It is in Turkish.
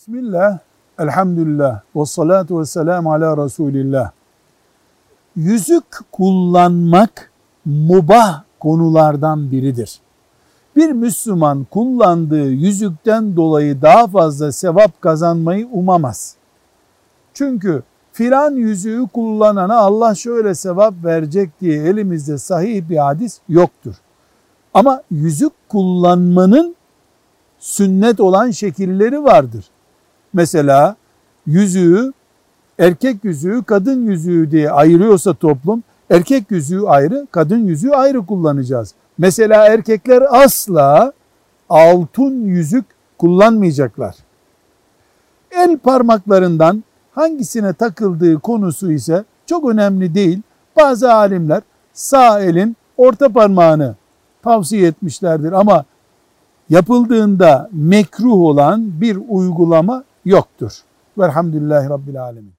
Bismillah, elhamdülillah, ve salatu ve selamu ala Resulillah. Yüzük kullanmak mubah konulardan biridir. Bir Müslüman kullandığı yüzükten dolayı daha fazla sevap kazanmayı umamaz. Çünkü filan yüzüğü kullanana Allah şöyle sevap verecek diye elimizde sahih bir hadis yoktur. Ama yüzük kullanmanın sünnet olan şekilleri vardır. Mesela yüzüğü erkek yüzüğü kadın yüzüğü diye ayırıyorsa toplum erkek yüzüğü ayrı kadın yüzüğü ayrı kullanacağız. Mesela erkekler asla altın yüzük kullanmayacaklar. El parmaklarından hangisine takıldığı konusu ise çok önemli değil. Bazı alimler sağ elin orta parmağını tavsiye etmişlerdir ama yapıldığında mekruh olan bir uygulama yoktur. Velhamdülillahi Rabbil Alemin.